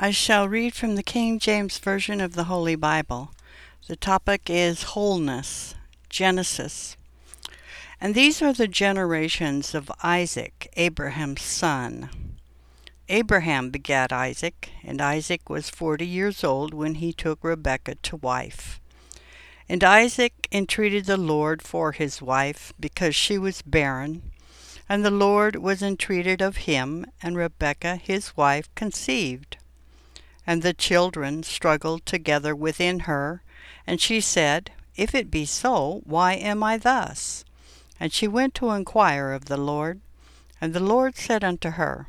I shall read from the King James Version of the Holy Bible. The topic is wholeness, Genesis. And these are the generations of Isaac, Abraham's son. Abraham begat Isaac, and Isaac was forty years old when he took Rebekah to wife. And Isaac entreated the Lord for his wife, because she was barren. And the Lord was entreated of him, and Rebekah his wife conceived. And the children struggled together within her, and she said, If it be so, why am I thus? And she went to inquire of the Lord. And the Lord said unto her,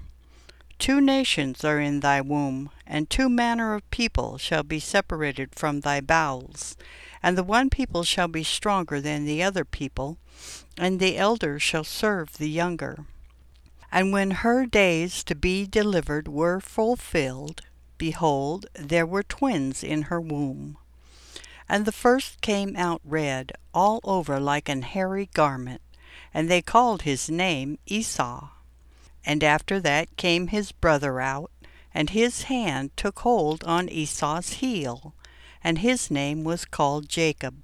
Two nations are in thy womb, and two manner of people shall be separated from thy bowels. And the one people shall be stronger than the other people, and the elder shall serve the younger. And when her days to be delivered were fulfilled, behold, there were twins in her womb. And the first came out red, all over like an hairy garment, and they called his name Esau. And after that came his brother out, and his hand took hold on Esau's heel, and his name was called Jacob.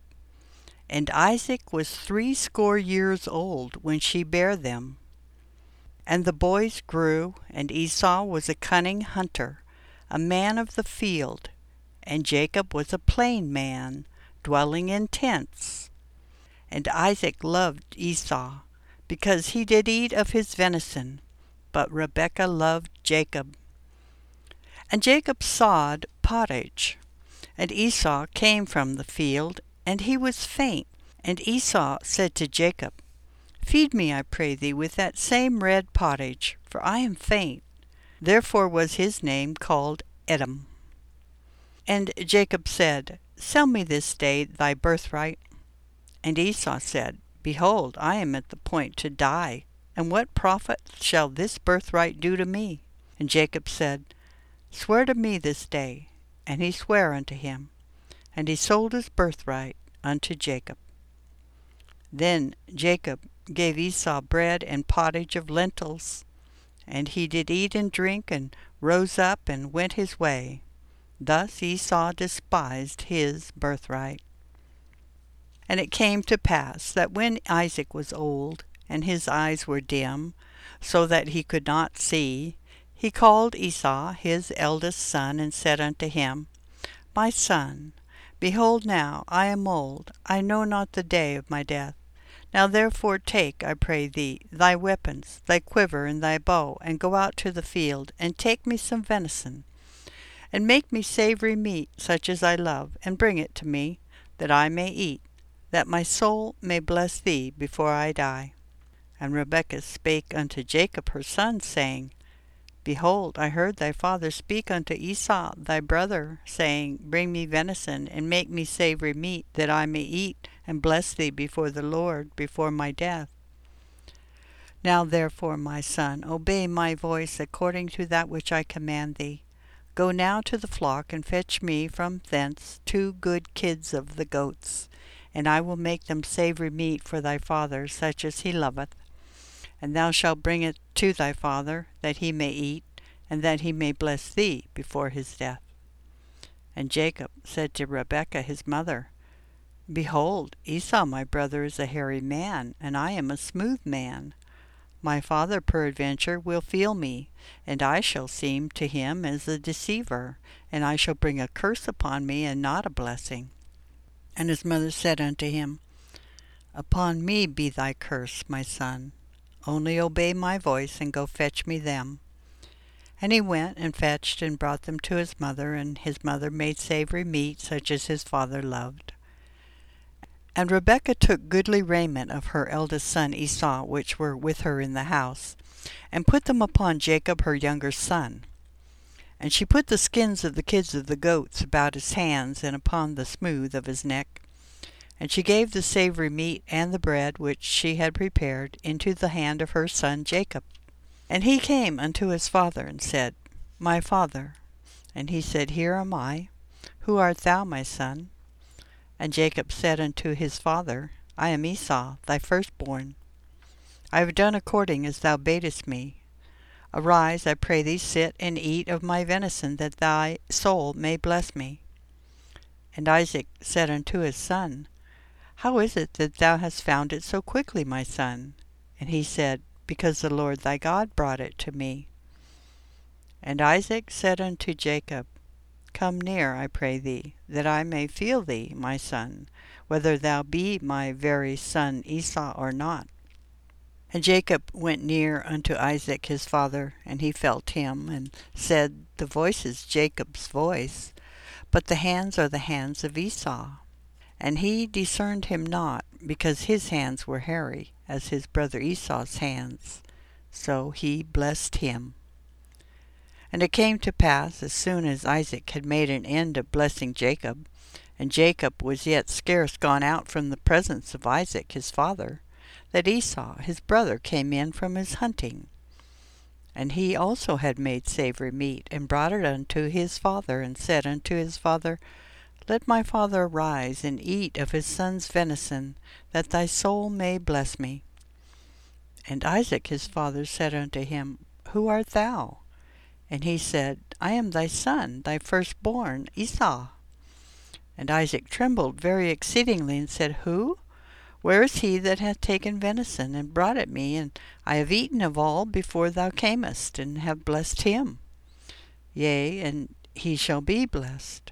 And Isaac was threescore years old when she bare them. And the boys grew, and Esau was a cunning hunter, a man of the field, and Jacob was a plain man, dwelling in tents. And Isaac loved Esau, because he did eat of his venison, but Rebekah loved Jacob. And Jacob sawed pottage, and Esau came from the field, and he was faint. And Esau said to Jacob, Feed me, I pray thee, with that same red pottage, for I am faint. Therefore was his name called Edom. And Jacob said, Sell me this day thy birthright. And Esau said, Behold, I am at the point to die, and what profit shall this birthright do to me? And Jacob said, Swear to me this day. And he sware unto him. And he sold his birthright unto Jacob. Then Jacob gave Esau bread and pottage of lentils. And he did eat and drink, and rose up and went his way. Thus Esau despised his birthright. And it came to pass that when Isaac was old, and his eyes were dim, so that he could not see, he called Esau his eldest son, and said unto him, My son, behold now I am old, I know not the day of my death. Now therefore take, I pray thee, thy weapons, thy quiver, and thy bow, and go out to the field, and take me some venison, and make me savory meat, such as I love, and bring it to me, that I may eat, that my soul may bless thee before I die. And Rebekah spake unto Jacob her son, saying, Behold, I heard thy father speak unto Esau thy brother, saying, Bring me venison, and make me savory meat, that I may eat, and bless thee before the Lord, before my death. Now therefore, my son, obey my voice according to that which I command thee. Go now to the flock, and fetch me from thence two good kids of the goats, and I will make them savory meat for thy father, such as he loveth. And thou shalt bring it to thy father, that he may eat, and that he may bless thee before his death. And Jacob said to Rebekah his mother, Behold, Esau my brother is a hairy man, and I am a smooth man. My father peradventure will feel me, and I shall seem to him as a deceiver, and I shall bring a curse upon me, and not a blessing. And his mother said unto him, Upon me be thy curse, my son. Only obey my voice, and go fetch me them. And he went and fetched and brought them to his mother, and his mother made savory meat, such as his father loved. And Rebekah took goodly raiment of her eldest son Esau, which were with her in the house, and put them upon Jacob her younger son. And she put the skins of the kids of the goats about his hands and upon the smooth of his neck. And she gave the savory meat and the bread which she had prepared into the hand of her son Jacob. And he came unto his father and said, My father. And he said, Here am I. Who art thou, my son? And Jacob said unto his father, I am Esau, thy firstborn. I have done according as thou badest me. Arise, I pray thee, sit and eat of my venison, that thy soul may bless me. And Isaac said unto his son, How is it that thou hast found it so quickly, my son? And he said, Because the Lord thy God brought it to me. And Isaac said unto Jacob, Come near, I pray thee, that I may feel thee, my son, whether thou be my very son Esau or not. And Jacob went near unto Isaac his father, and he felt him, and said, The voice is Jacob's voice, but the hands are the hands of Esau. And he discerned him not, because his hands were hairy, as his brother Esau's hands. So he blessed him. And it came to pass, as soon as Isaac had made an end of blessing Jacob, and Jacob was yet scarce gone out from the presence of Isaac his father, that Esau his brother came in from his hunting. And he also had made savory meat, and brought it unto his father, and said unto his father, Let my father arise, and eat of his son's venison, that thy soul may bless me. And Isaac his father said unto him, Who art thou? And he said, I am thy son, thy firstborn, Esau. And Isaac trembled very exceedingly, and said, Who? Where is he that hath taken venison, and brought it me? And I have eaten of all before thou camest, and have blessed him. Yea, and he shall be blessed.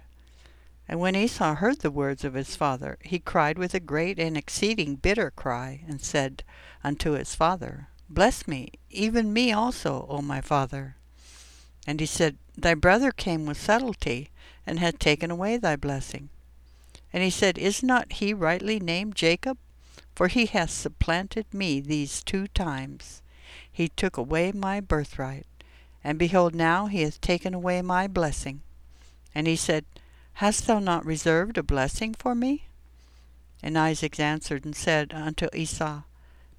And when Esau heard the words of his father, he cried with a great and exceeding bitter cry, and said unto his father, Bless me, even me also, O my father. And he said, Thy brother came with subtlety, and hath taken away thy blessing. And he said, Is not he rightly named Jacob? For he hath supplanted me these two times. He took away my birthright, and behold, now he hath taken away my blessing. And he said, Hast thou not reserved a blessing for me? And Isaac answered and said unto Esau,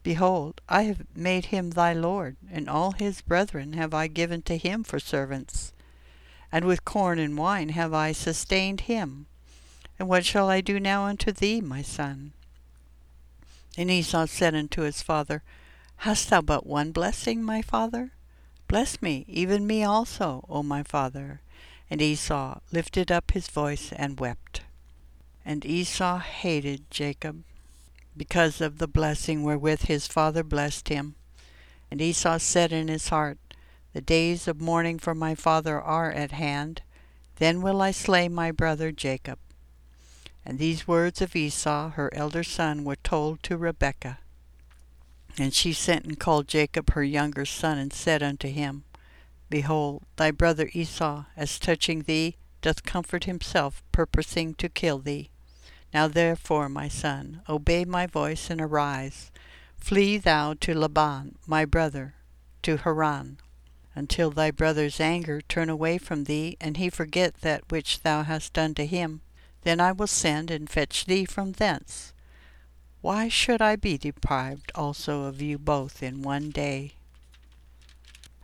Behold, I have made him thy lord, and all his brethren have I given to him for servants. And with corn and wine have I sustained him. And what shall I do now unto thee, my son? And Esau said unto his father, Hast thou but one blessing, my father? Bless me, even me also, O my father. And Esau lifted up his voice and wept. And Esau hated Jacob, because of the blessing wherewith his father blessed him. And Esau said in his heart, The days of mourning for my father are at hand, then will I slay my brother Jacob. And these words of Esau, her elder son, were told to Rebekah. And she sent and called Jacob her younger son, and said unto him, Behold, thy brother Esau, as touching thee, doth comfort himself, purposing to kill thee. Now therefore, my son, obey my voice, and arise. Flee thou to Laban, my brother, to Haran, until thy brother's anger turn away from thee, and he forget that which thou hast done to him. Then I will send and fetch thee from thence. Why should I be deprived also of you both in one day?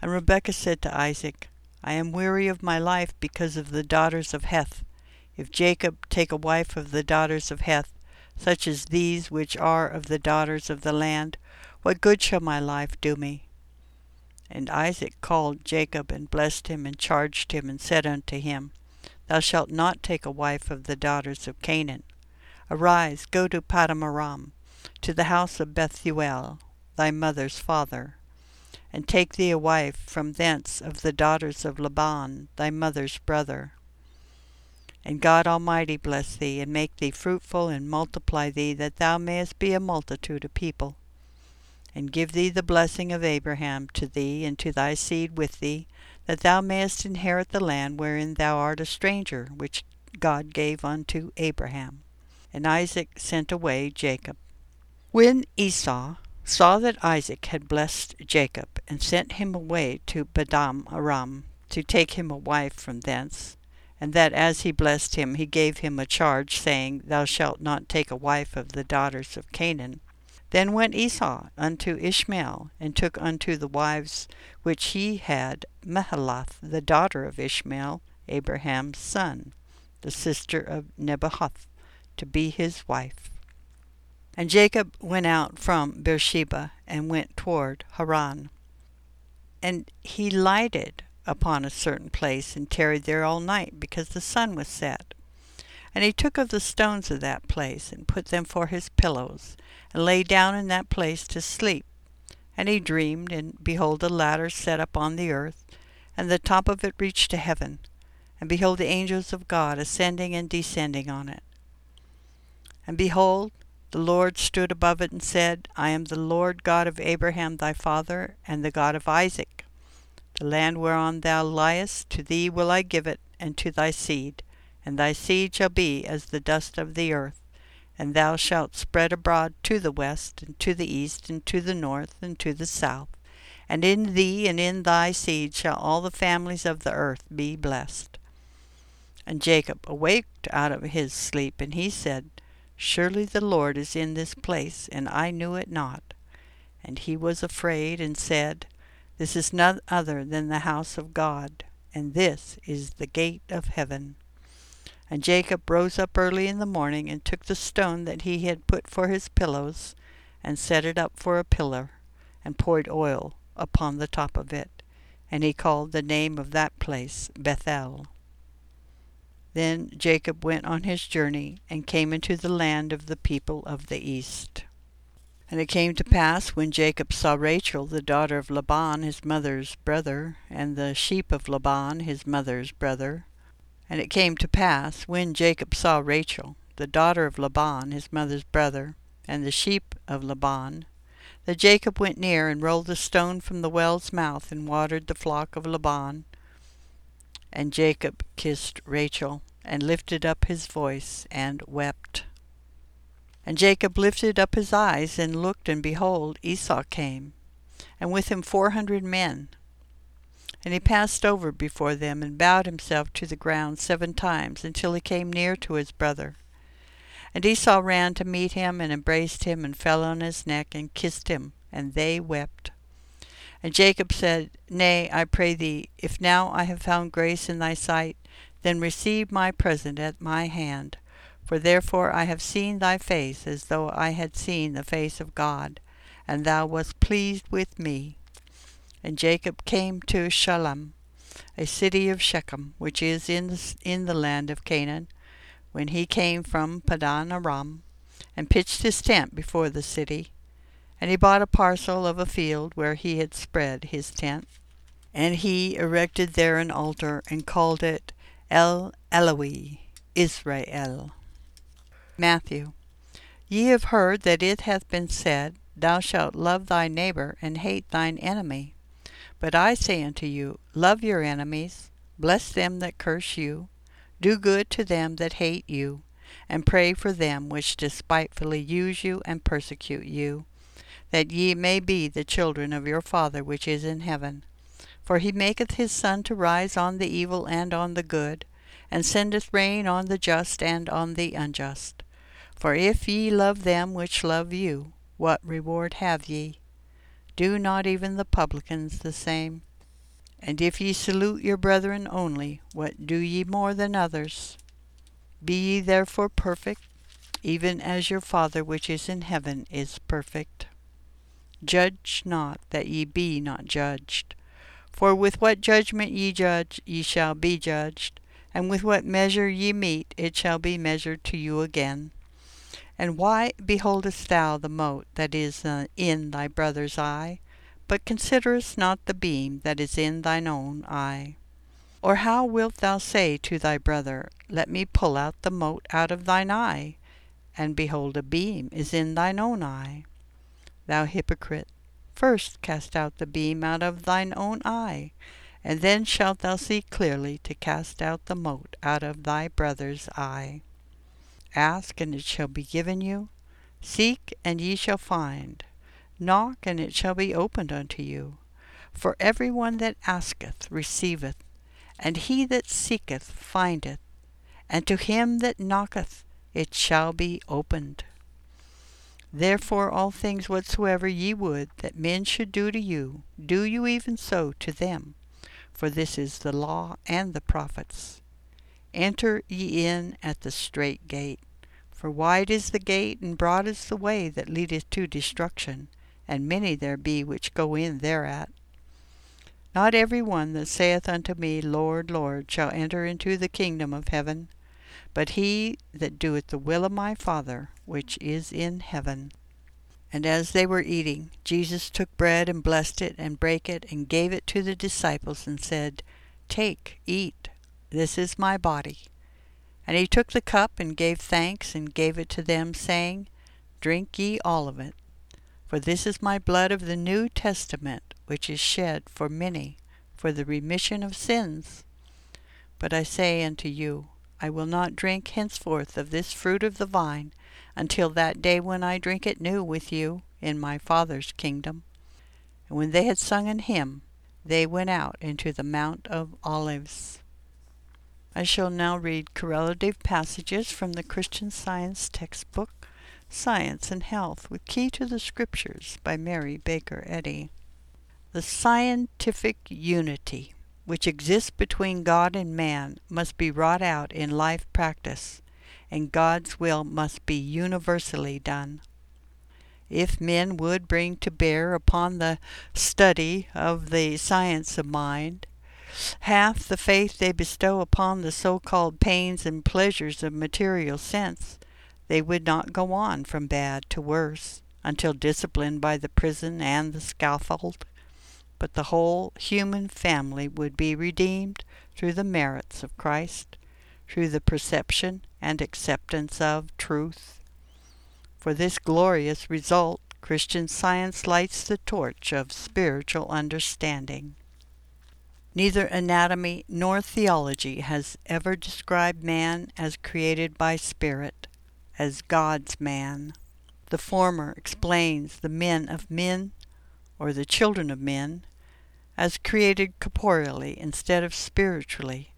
And Rebekah said to Isaac, I am weary of my life because of the daughters of Heth. If Jacob take a wife of the daughters of Heth, such as these which are of the daughters of the land, what good shall my life do me? And Isaac called Jacob and blessed him and charged him and said unto him, Thou shalt not take a wife of the daughters of Canaan. Arise, go to Padanaram, to the house of Bethuel, thy mother's father, and take thee a wife from thence of the daughters of Laban, thy mother's brother. And God Almighty bless thee, and make thee fruitful, and multiply thee, that thou mayest be a multitude of people. And give thee the blessing of Abraham to thee and to thy seed with thee, that thou mayest inherit the land wherein thou art a stranger, which God gave unto Abraham. And Isaac sent away Jacob. When Esau saw that Isaac had blessed Jacob, and sent him away to Padan Aram, to take him a wife from thence, and that as he blessed him, he gave him a charge, saying, Thou shalt not take a wife of the daughters of Canaan. Then went Esau unto Ishmael, and took unto the wives which he had Mahalath, the daughter of Ishmael, Abraham's son, the sister of Nebaioth, to be his wife. And Jacob went out from Beersheba, and went toward Haran. And he lighted upon a certain place, and tarried there all night, because the sun was set. And he took of the stones of that place, and put them for his pillows, and lay down in that place to sleep. And he dreamed, and behold, a ladder set up on the earth, and the top of it reached to heaven. And behold, the angels of God ascending and descending on it. And behold, the Lord stood above it and said, I am the Lord God of Abraham thy father, and the God of Isaac. The land whereon thou liest, to thee will I give it, and to thy seed, and thy seed shall be as the dust of the earth and thou shalt spread abroad to the west, and to the east, and to the north, and to the south. And in thee and in thy seed shall all the families of the earth be blessed. And Jacob awaked out of his sleep, and he said, Surely the Lord is in this place, and I knew it not. And he was afraid, and said, This is none other than the house of God, and this is the gate of heaven. And Jacob rose up early in the morning, and took the stone that he had put for his pillows, and set it up for a pillar, and poured oil upon the top of it. And he called the name of that place Bethel. Then Jacob went on his journey, and came into the land of the people of the east. And it came to pass, when Jacob saw Rachel, the daughter of Laban his mother's brother, and the sheep of Laban his mother's brother, and it came to pass, when Jacob saw Rachel, the daughter of Laban his mother's brother, and the sheep of Laban, that Jacob went near and rolled the stone from the well's mouth and watered the flock of Laban. And Jacob kissed Rachel, and lifted up his voice, and wept. And Jacob lifted up his eyes, and looked, and behold, Esau came, and with him four hundred men, and he passed over before them, and bowed himself to the ground seven times, until he came near to his brother. And Esau ran to meet him, and embraced him, and fell on his neck, and kissed him, and they wept. And Jacob said, Nay, I pray thee, if now I have found grace in thy sight, then receive my present at my hand. For therefore I have seen thy face as though I had seen the face of God, and thou wast pleased with me. And Jacob came to Shalem, a city of Shechem, which is in the, in the land of Canaan, when he came from Padan Aram, and pitched his tent before the city. And he bought a parcel of a field where he had spread his tent. And he erected there an altar, and called it El Eloi, Israel. Matthew. Ye have heard that it hath been said, Thou shalt love thy neighbor, and hate thine enemy. But I say unto you, Love your enemies, bless them that curse you, do good to them that hate you, and pray for them which despitefully use you and persecute you, that ye may be the children of your Father which is in heaven. For he maketh his sun to rise on the evil and on the good, and sendeth rain on the just and on the unjust. For if ye love them which love you, what reward have ye? Do not even the publicans the same? And if ye salute your brethren only, what do ye more than others? Be ye therefore perfect, even as your Father which is in heaven is perfect. Judge not, that ye be not judged. For with what judgment ye judge, ye shall be judged, and with what measure ye mete, it shall be measured to you again. And why beholdest thou the mote that is uh, in thy brother's eye, but considerest not the beam that is in thine own eye? Or how wilt thou say to thy brother, Let me pull out the mote out of thine eye, and behold a beam is in thine own eye? Thou hypocrite, first cast out the beam out of thine own eye, and then shalt thou see clearly to cast out the mote out of thy brother's eye. Ask, and it shall be given you. Seek, and ye shall find. Knock, and it shall be opened unto you. For every one that asketh receiveth, And he that seeketh findeth, and to him that knocketh it shall be opened. Therefore all things whatsoever ye would that men should do to you, do you even so to them. For this is the law and the prophets. Enter ye in at the strait gate. For wide is the gate, and broad is the way that leadeth to destruction, and many there be which go in thereat. Not every one that saith unto me, Lord, Lord, shall enter into the kingdom of heaven, but he that doeth the will of my Father which is in heaven. And as they were eating, Jesus took bread and blessed it, and brake it, and gave it to the disciples, and said, Take, eat, this is my body. And he took the cup, and gave thanks, and gave it to them, saying, Drink ye all of it. For this is my blood of the New Testament, which is shed for many for the remission of sins. But I say unto you, I will not drink henceforth of this fruit of the vine until that day when I drink it new with you in my Father's kingdom. And when they had sung an hymn, they went out into the Mount of Olives. I shall now read correlative passages from the Christian Science textbook, Science and Health with Key to the Scriptures by Mary Baker Eddy. The scientific unity which exists between God and man must be wrought out in life practice, and God's will must be universally done. If men would bring to bear upon the study of the science of mind half the faith they bestow upon the so-called pains and pleasures of material sense, they would not go on from bad to worse until disciplined by the prison and the scaffold but the whole human family would be redeemed through the merits of Christ, through the perception and acceptance of truth. For this glorious result, Christian Science lights the torch of spiritual understanding. Neither anatomy nor theology has ever described man as created by spirit, as God's man. The former explains the men of men, or the children of men, as created corporeally instead of spiritually,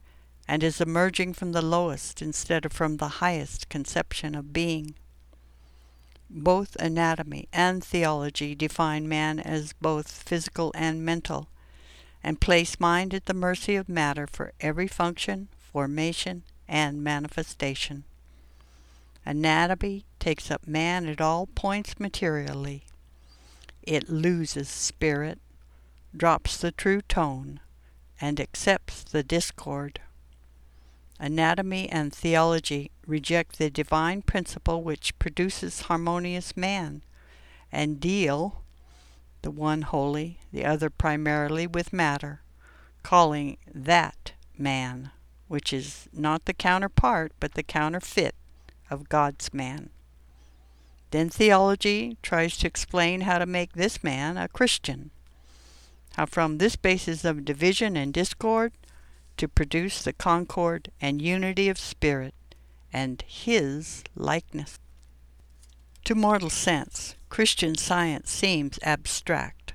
and is emerging from the lowest instead of from the highest conception of being. Both anatomy and theology define man as both physical and mental, and place mind at the mercy of matter for every function, formation, and manifestation. Anatomy takes up man at all points materially. It loses spirit drops the true tone, and accepts the discord. Anatomy and theology reject the divine principle which produces harmonious man, and deal, the one wholly, the other primarily, with matter, calling that man, which is not the counterpart but the counterfeit of God's man. Then theology tries to explain how to make this man a Christian how from this basis of division and discord to produce the concord and unity of spirit and his likeness. To mortal sense, Christian science seems abstract,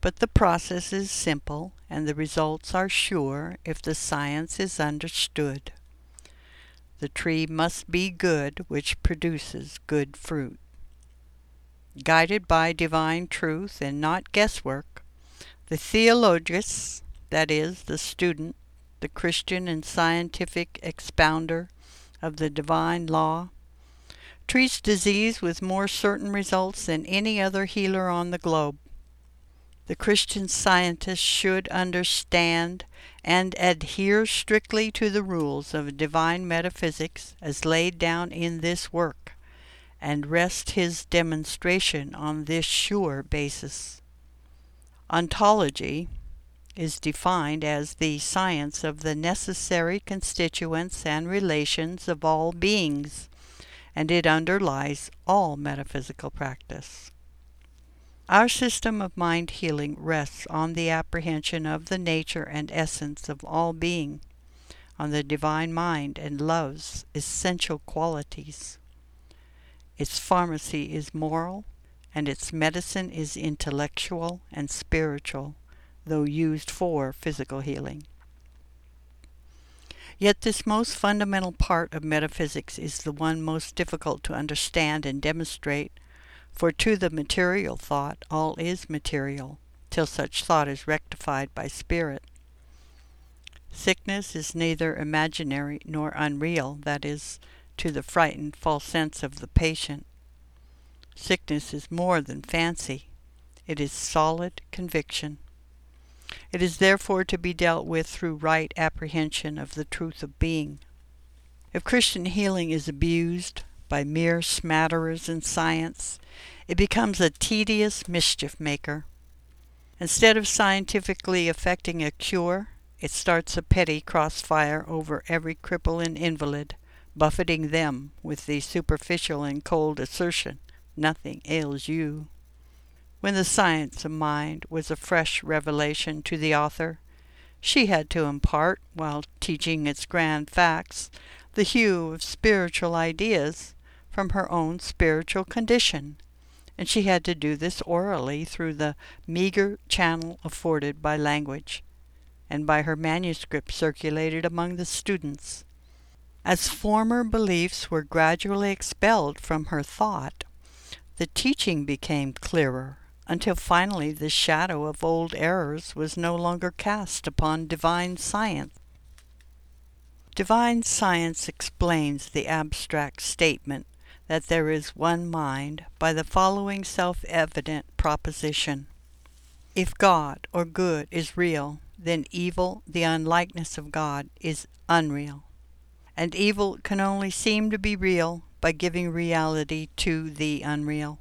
but the process is simple and the results are sure if the science is understood. The tree must be good which produces good fruit. Guided by divine truth and not guesswork, the theologist, that is, the student, the Christian and scientific expounder of the divine law, treats disease with more certain results than any other healer on the globe. The Christian scientist should understand and adhere strictly to the rules of divine metaphysics as laid down in this work, and rest his demonstration on this sure basis. Ontology is defined as the science of the necessary constituents and relations of all beings, and it underlies all metaphysical practice. Our system of mind healing rests on the apprehension of the nature and essence of all being, on the divine mind and love's essential qualities. Its pharmacy is moral, and its medicine is intellectual and spiritual, though used for physical healing. Yet this most fundamental part of metaphysics is the one most difficult to understand and demonstrate, for to the material thought all is material, till such thought is rectified by spirit. Sickness is neither imaginary nor unreal, that is, to the frightened false sense of the patient. Sickness is more than fancy, it is solid conviction. It is therefore to be dealt with through right apprehension of the truth of being. If Christian healing is abused by mere smatterers in science, it becomes a tedious mischief maker. Instead of scientifically effecting a cure, it starts a petty crossfire over every cripple and invalid, buffeting them with the superficial and cold assertion, nothing ails you. When the science of mind was a fresh revelation to the author, she had to impart, while teaching its grand facts, the hue of spiritual ideas from her own spiritual condition, and she had to do this orally through the meager channel afforded by language, and by her manuscript circulated among the students. As former beliefs were gradually expelled from her thought, the teaching became clearer until finally the shadow of old errors was no longer cast upon divine science. Divine science explains the abstract statement that there is one mind by the following self evident proposition. If God or good is real, then evil, the unlikeness of God, is unreal. And evil can only seem to be real by giving reality to the unreal.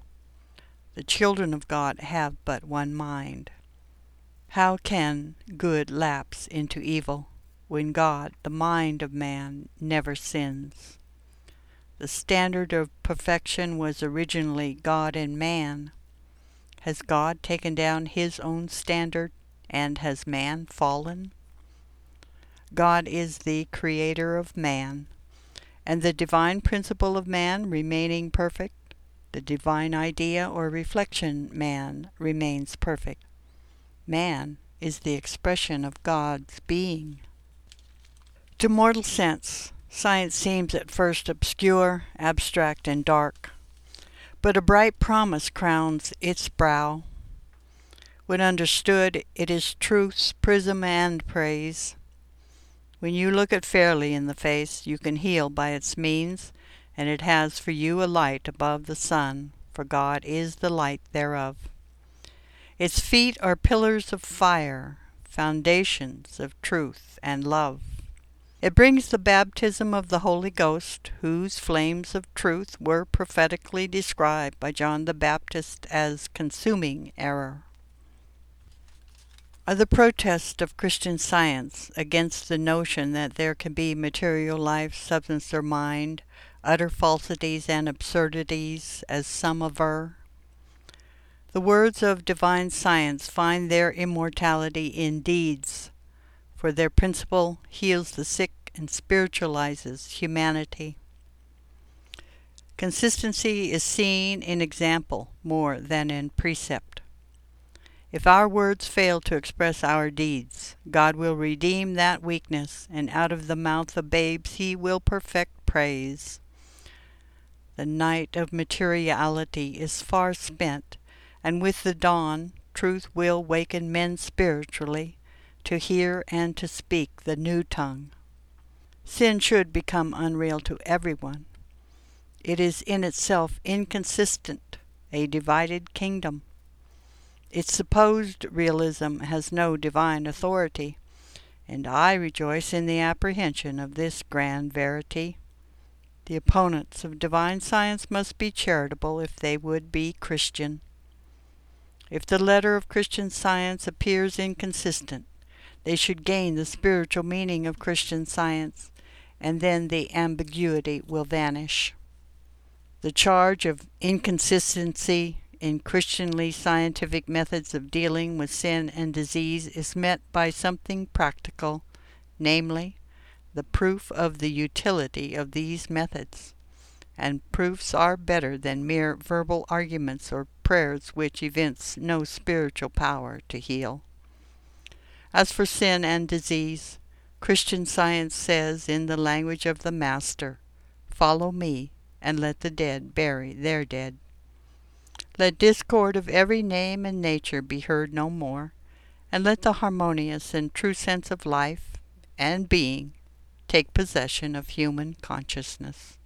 The children of God have but one mind. How can good lapse into evil when God, the mind of man, never sins? The standard of perfection was originally God and man. Has God taken down his own standard, and has man fallen? God is the creator of man, and the divine principle of man remaining perfect, the divine idea or reflection man remains perfect. Man is the expression of God's being. To mortal sense, science seems at first obscure, abstract, and dark, but a bright promise crowns its brow. When understood, it is truth's prism and praise. When you look it fairly in the face, you can heal by its means and it has for you a light above the sun, for God is the light thereof. Its feet are pillars of fire, foundations of truth and love. It brings the baptism of the Holy Ghost, whose flames of truth were prophetically described by John the Baptist as consuming error. Are the protests of Christian science against the notion that there can be material life, substance, or mind utter falsities and absurdities, as some aver. The words of divine science find their immortality in deeds, for their principle heals the sick and spiritualizes humanity. Consistency is seen in example more than in precept. If our words fail to express our deeds, God will redeem that weakness, and out of the mouth of babes he will perfect praise. The night of materiality is far spent, and with the dawn truth will waken men spiritually to hear and to speak the new tongue. Sin should become unreal to everyone. It is in itself inconsistent, a divided kingdom. Its supposed realism has no divine authority, and I rejoice in the apprehension of this grand verity. The opponents of divine science must be charitable if they would be Christian. If the letter of Christian science appears inconsistent, they should gain the spiritual meaning of Christian science, and then the ambiguity will vanish. The charge of inconsistency in Christianly scientific methods of dealing with sin and disease is met by something practical, namely, the proof of the utility of these methods, and proofs are better than mere verbal arguments or prayers which evince no spiritual power to heal. As for sin and disease, Christian science says in the language of the Master, Follow me, and let the dead bury their dead. Let discord of every name and nature be heard no more, and let the harmonious and true sense of life and being take possession of human consciousness.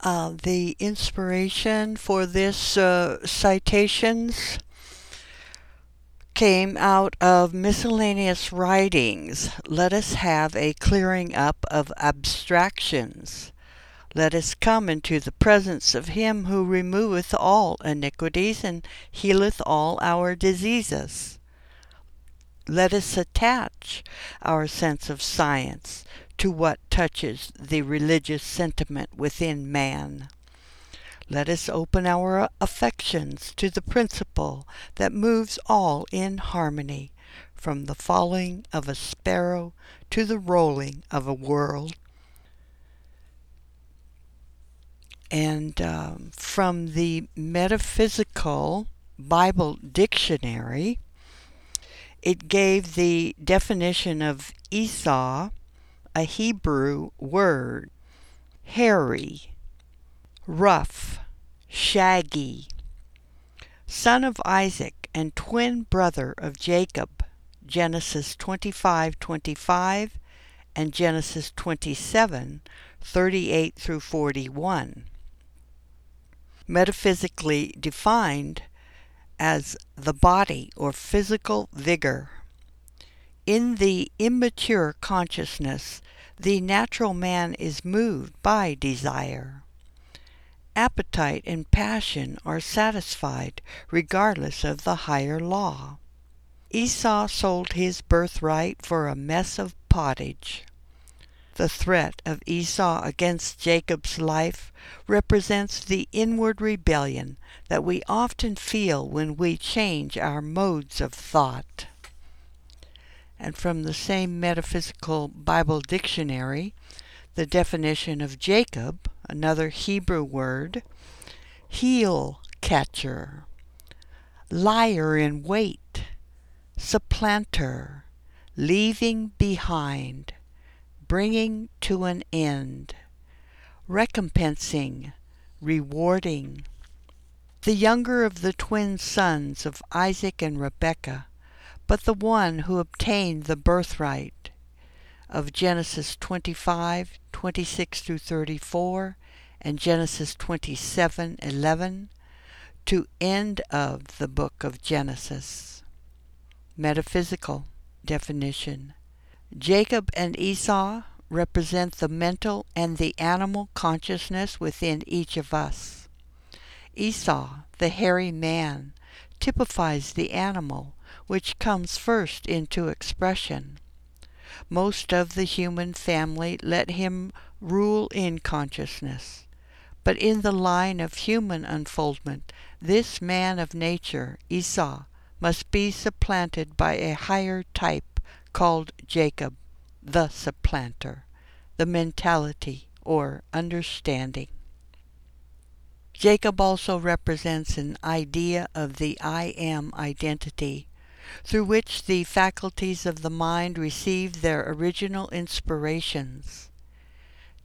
Uh, the inspiration for this uh, citations came out of miscellaneous writings. Let us have a clearing up of abstractions. Let us come into the presence of him who removeth all iniquities and healeth all our diseases. Let us attach our sense of science to what touches the religious sentiment within man. Let us open our affections to the principle that moves all in harmony, from the falling of a sparrow to the rolling of a world. And um, from the Metaphysical Bible Dictionary, it gave the definition of Esau a Hebrew word, hairy, rough, shaggy, son of Isaac and twin brother of Jacob, Genesis 25:25 and Genesis 27:38 through 41. Metaphysically defined as the body or physical vigor. In the immature consciousness, the natural man is moved by desire. Appetite and passion are satisfied regardless of the higher law. Esau sold his birthright for a mess of pottage. The threat of Esau against Jacob's life represents the inward rebellion that we often feel when we change our modes of thought. And from the same metaphysical Bible dictionary, the definition of Jacob, another Hebrew word, heel catcher, liar in wait, supplanter, leaving behind, bringing to an end, recompensing, rewarding. The younger of the twin sons of Isaac and Rebekah but the one who obtained the birthright of Genesis 25, 26 through 34, and Genesis 27, 11, to end of the book of Genesis. Metaphysical definition. Jacob and Esau represent the mental and the animal consciousness within each of us. Esau, the hairy man, typifies the animal which comes first into expression. Most of the human family let him rule in consciousness. But in the line of human unfoldment, this man of nature, Esau, must be supplanted by a higher type called Jacob, the supplanter, the mentality or understanding. Jacob also represents an idea of the I am identity through which the faculties of the mind receive their original inspirations.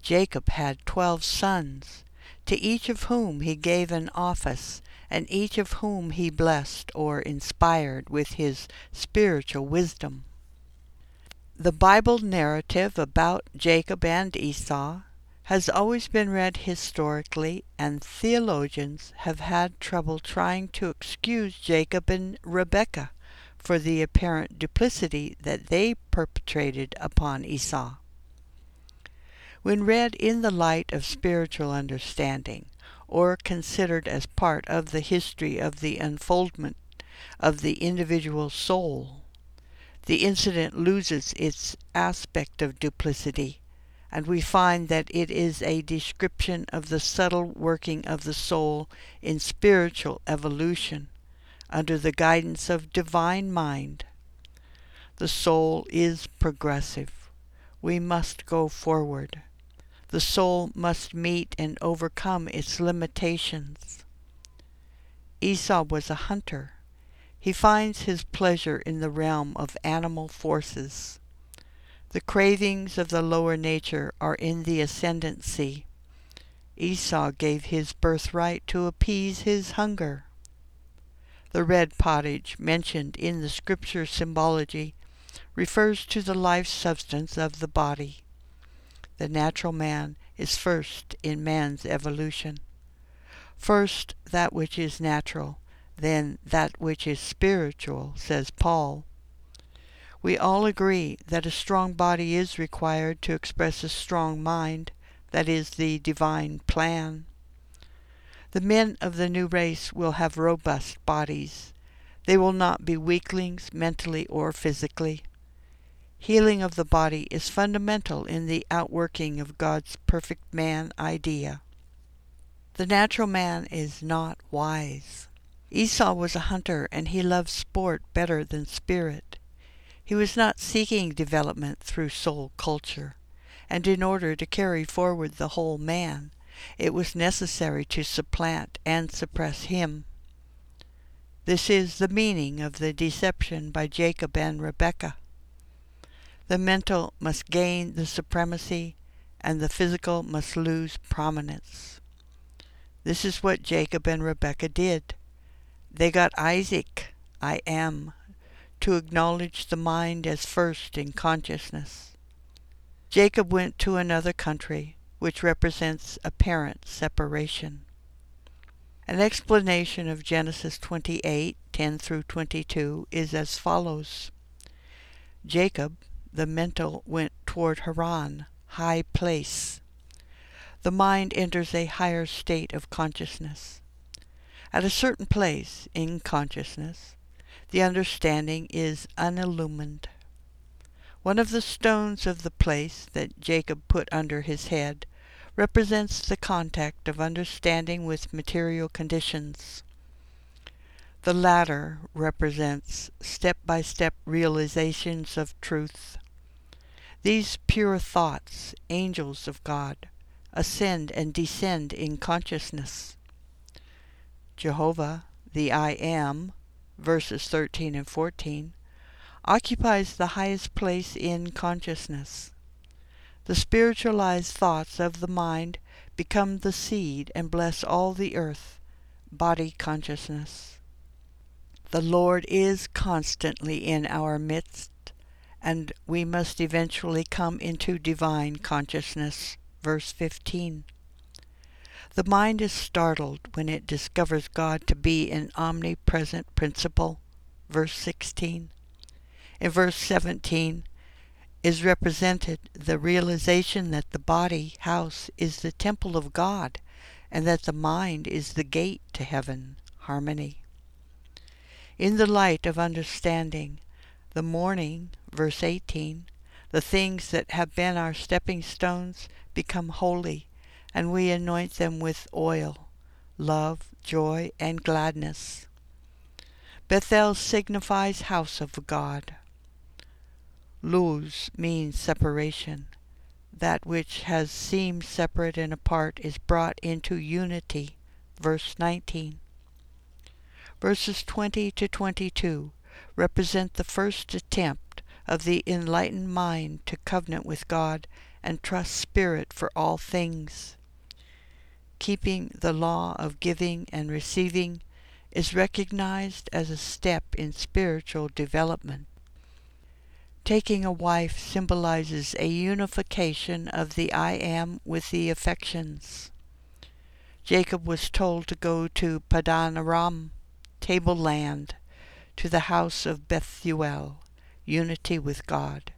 Jacob had twelve sons, to each of whom he gave an office, and each of whom he blessed or inspired with his spiritual wisdom. The Bible narrative about Jacob and Esau has always been read historically, and theologians have had trouble trying to excuse Jacob and Rebekah for the apparent duplicity that they perpetrated upon Esau. When read in the light of spiritual understanding, or considered as part of the history of the unfoldment of the individual soul, the incident loses its aspect of duplicity, and we find that it is a description of the subtle working of the soul in spiritual evolution under the guidance of divine mind. The soul is progressive. We must go forward. The soul must meet and overcome its limitations. Esau was a hunter. He finds his pleasure in the realm of animal forces. The cravings of the lower nature are in the ascendancy. Esau gave his birthright to appease his hunger. The red pottage mentioned in the scripture symbology refers to the life substance of the body. The natural man is first in man's evolution. First that which is natural, then that which is spiritual, says Paul. We all agree that a strong body is required to express a strong mind, that is the divine plan. The men of the new race will have robust bodies. They will not be weaklings mentally or physically. Healing of the body is fundamental in the outworking of God's perfect man idea. The natural man is not wise. Esau was a hunter and he loved sport better than spirit. He was not seeking development through soul culture, and in order to carry forward the whole man, it was necessary to supplant and suppress him. This is the meaning of the deception by Jacob and Rebekah. The mental must gain the supremacy, and the physical must lose prominence. This is what Jacob and Rebekah did. They got Isaac, I am, to acknowledge the mind as first in consciousness. Jacob went to another country, which represents apparent separation. An explanation of Genesis 28 10 through 22 is as follows Jacob, the mental went toward Haran, high place. The mind enters a higher state of consciousness. At a certain place in consciousness, the understanding is unillumined. One of the stones of the place that Jacob put under his head represents the contact of understanding with material conditions. The latter represents step by step realizations of truth. These pure thoughts, angels of God, ascend and descend in consciousness. Jehovah, the I Am, verses 13 and 14, occupies the highest place in consciousness. The spiritualized thoughts of the mind become the seed and bless all the earth, body consciousness. The Lord is constantly in our midst, and we must eventually come into divine consciousness. Verse 15. The mind is startled when it discovers God to be an omnipresent principle. Verse 16. In verse 17 is represented the realization that the body house is the temple of God and that the mind is the gate to heaven, harmony. In the light of understanding, the morning, verse 18, the things that have been our stepping stones become holy, and we anoint them with oil, love, joy, and gladness. Bethel signifies house of God. Luz means separation. That which has seemed separate and apart is brought into unity. Verse 19 verses 20 to 22, represent the first attempt of the enlightened mind to covenant with God and trust Spirit for all things. Keeping the law of giving and receiving is recognized as a step in spiritual development. Taking a wife symbolizes a unification of the I am with the affections. Jacob was told to go to Padan Aram, tableland, to the house of Bethuel, unity with God,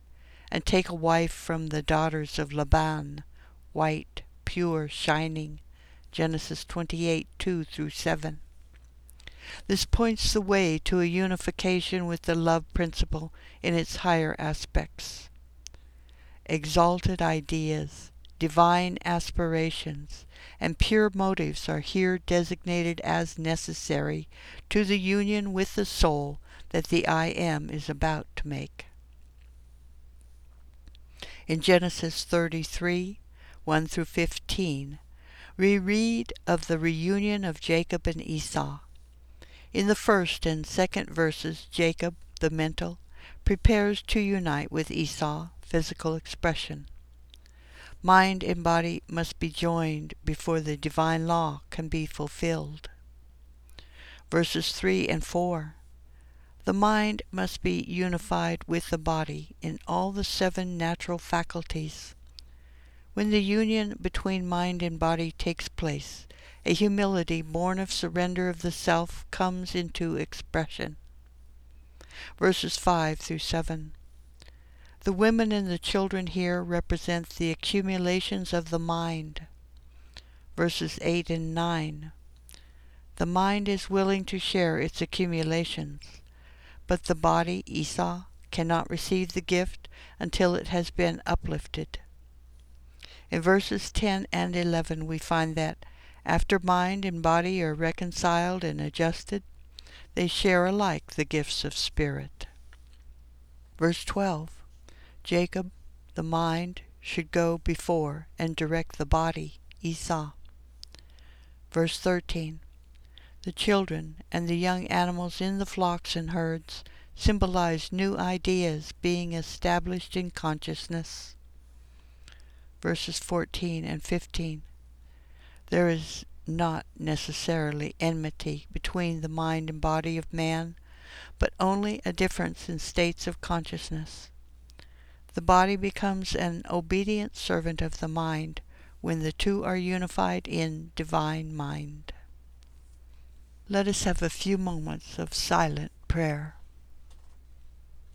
and take a wife from the daughters of Laban, white, pure, shining. Genesis 28 2 through 7. This points the way to a unification with the love principle in its higher aspects. Exalted ideas, divine aspirations, and pure motives are here designated as necessary to the union with the soul that the I Am is about to make. In Genesis 33 1 through 15, we read of the reunion of Jacob and Esau. In the first and second verses, Jacob, the mental, prepares to unite with Esau, physical expression. Mind and body must be joined before the divine law can be fulfilled. Verses 3 and 4 The mind must be unified with the body in all the seven natural faculties. When the union between mind and body takes place, a humility born of surrender of the self comes into expression. Verses 5 through 7. The women and the children here represent the accumulations of the mind. Verses 8 and 9. The mind is willing to share its accumulations, but the body, Esau, cannot receive the gift until it has been uplifted. In verses 10 and 11 we find that after mind and body are reconciled and adjusted, they share alike the gifts of spirit. Verse 12 Jacob, the mind, should go before and direct the body, Esau. Verse 13 The children and the young animals in the flocks and herds symbolize new ideas being established in consciousness. Verses 14 and 15 there is not necessarily enmity between the mind and body of man, but only a difference in states of consciousness. The body becomes an obedient servant of the mind when the two are unified in divine mind. Let us have a few moments of silent prayer.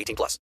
18 plus.